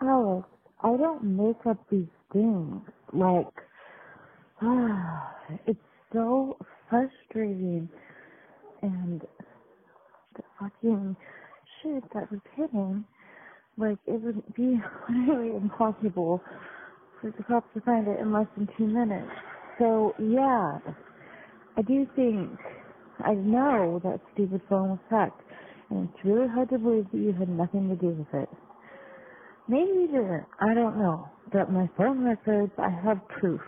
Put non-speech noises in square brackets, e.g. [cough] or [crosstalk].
I don't make up these things. Like, [sighs] it's so frustrating. And the fucking shit that was hitting, like, it would be [laughs] literally impossible for the cops to find it in less than two minutes. So, yeah, I do think, I know that stupid phone was hacked. And it's really hard to believe that you had nothing to do with it. Maybe didn't. I don't know. But my phone records, I have proof.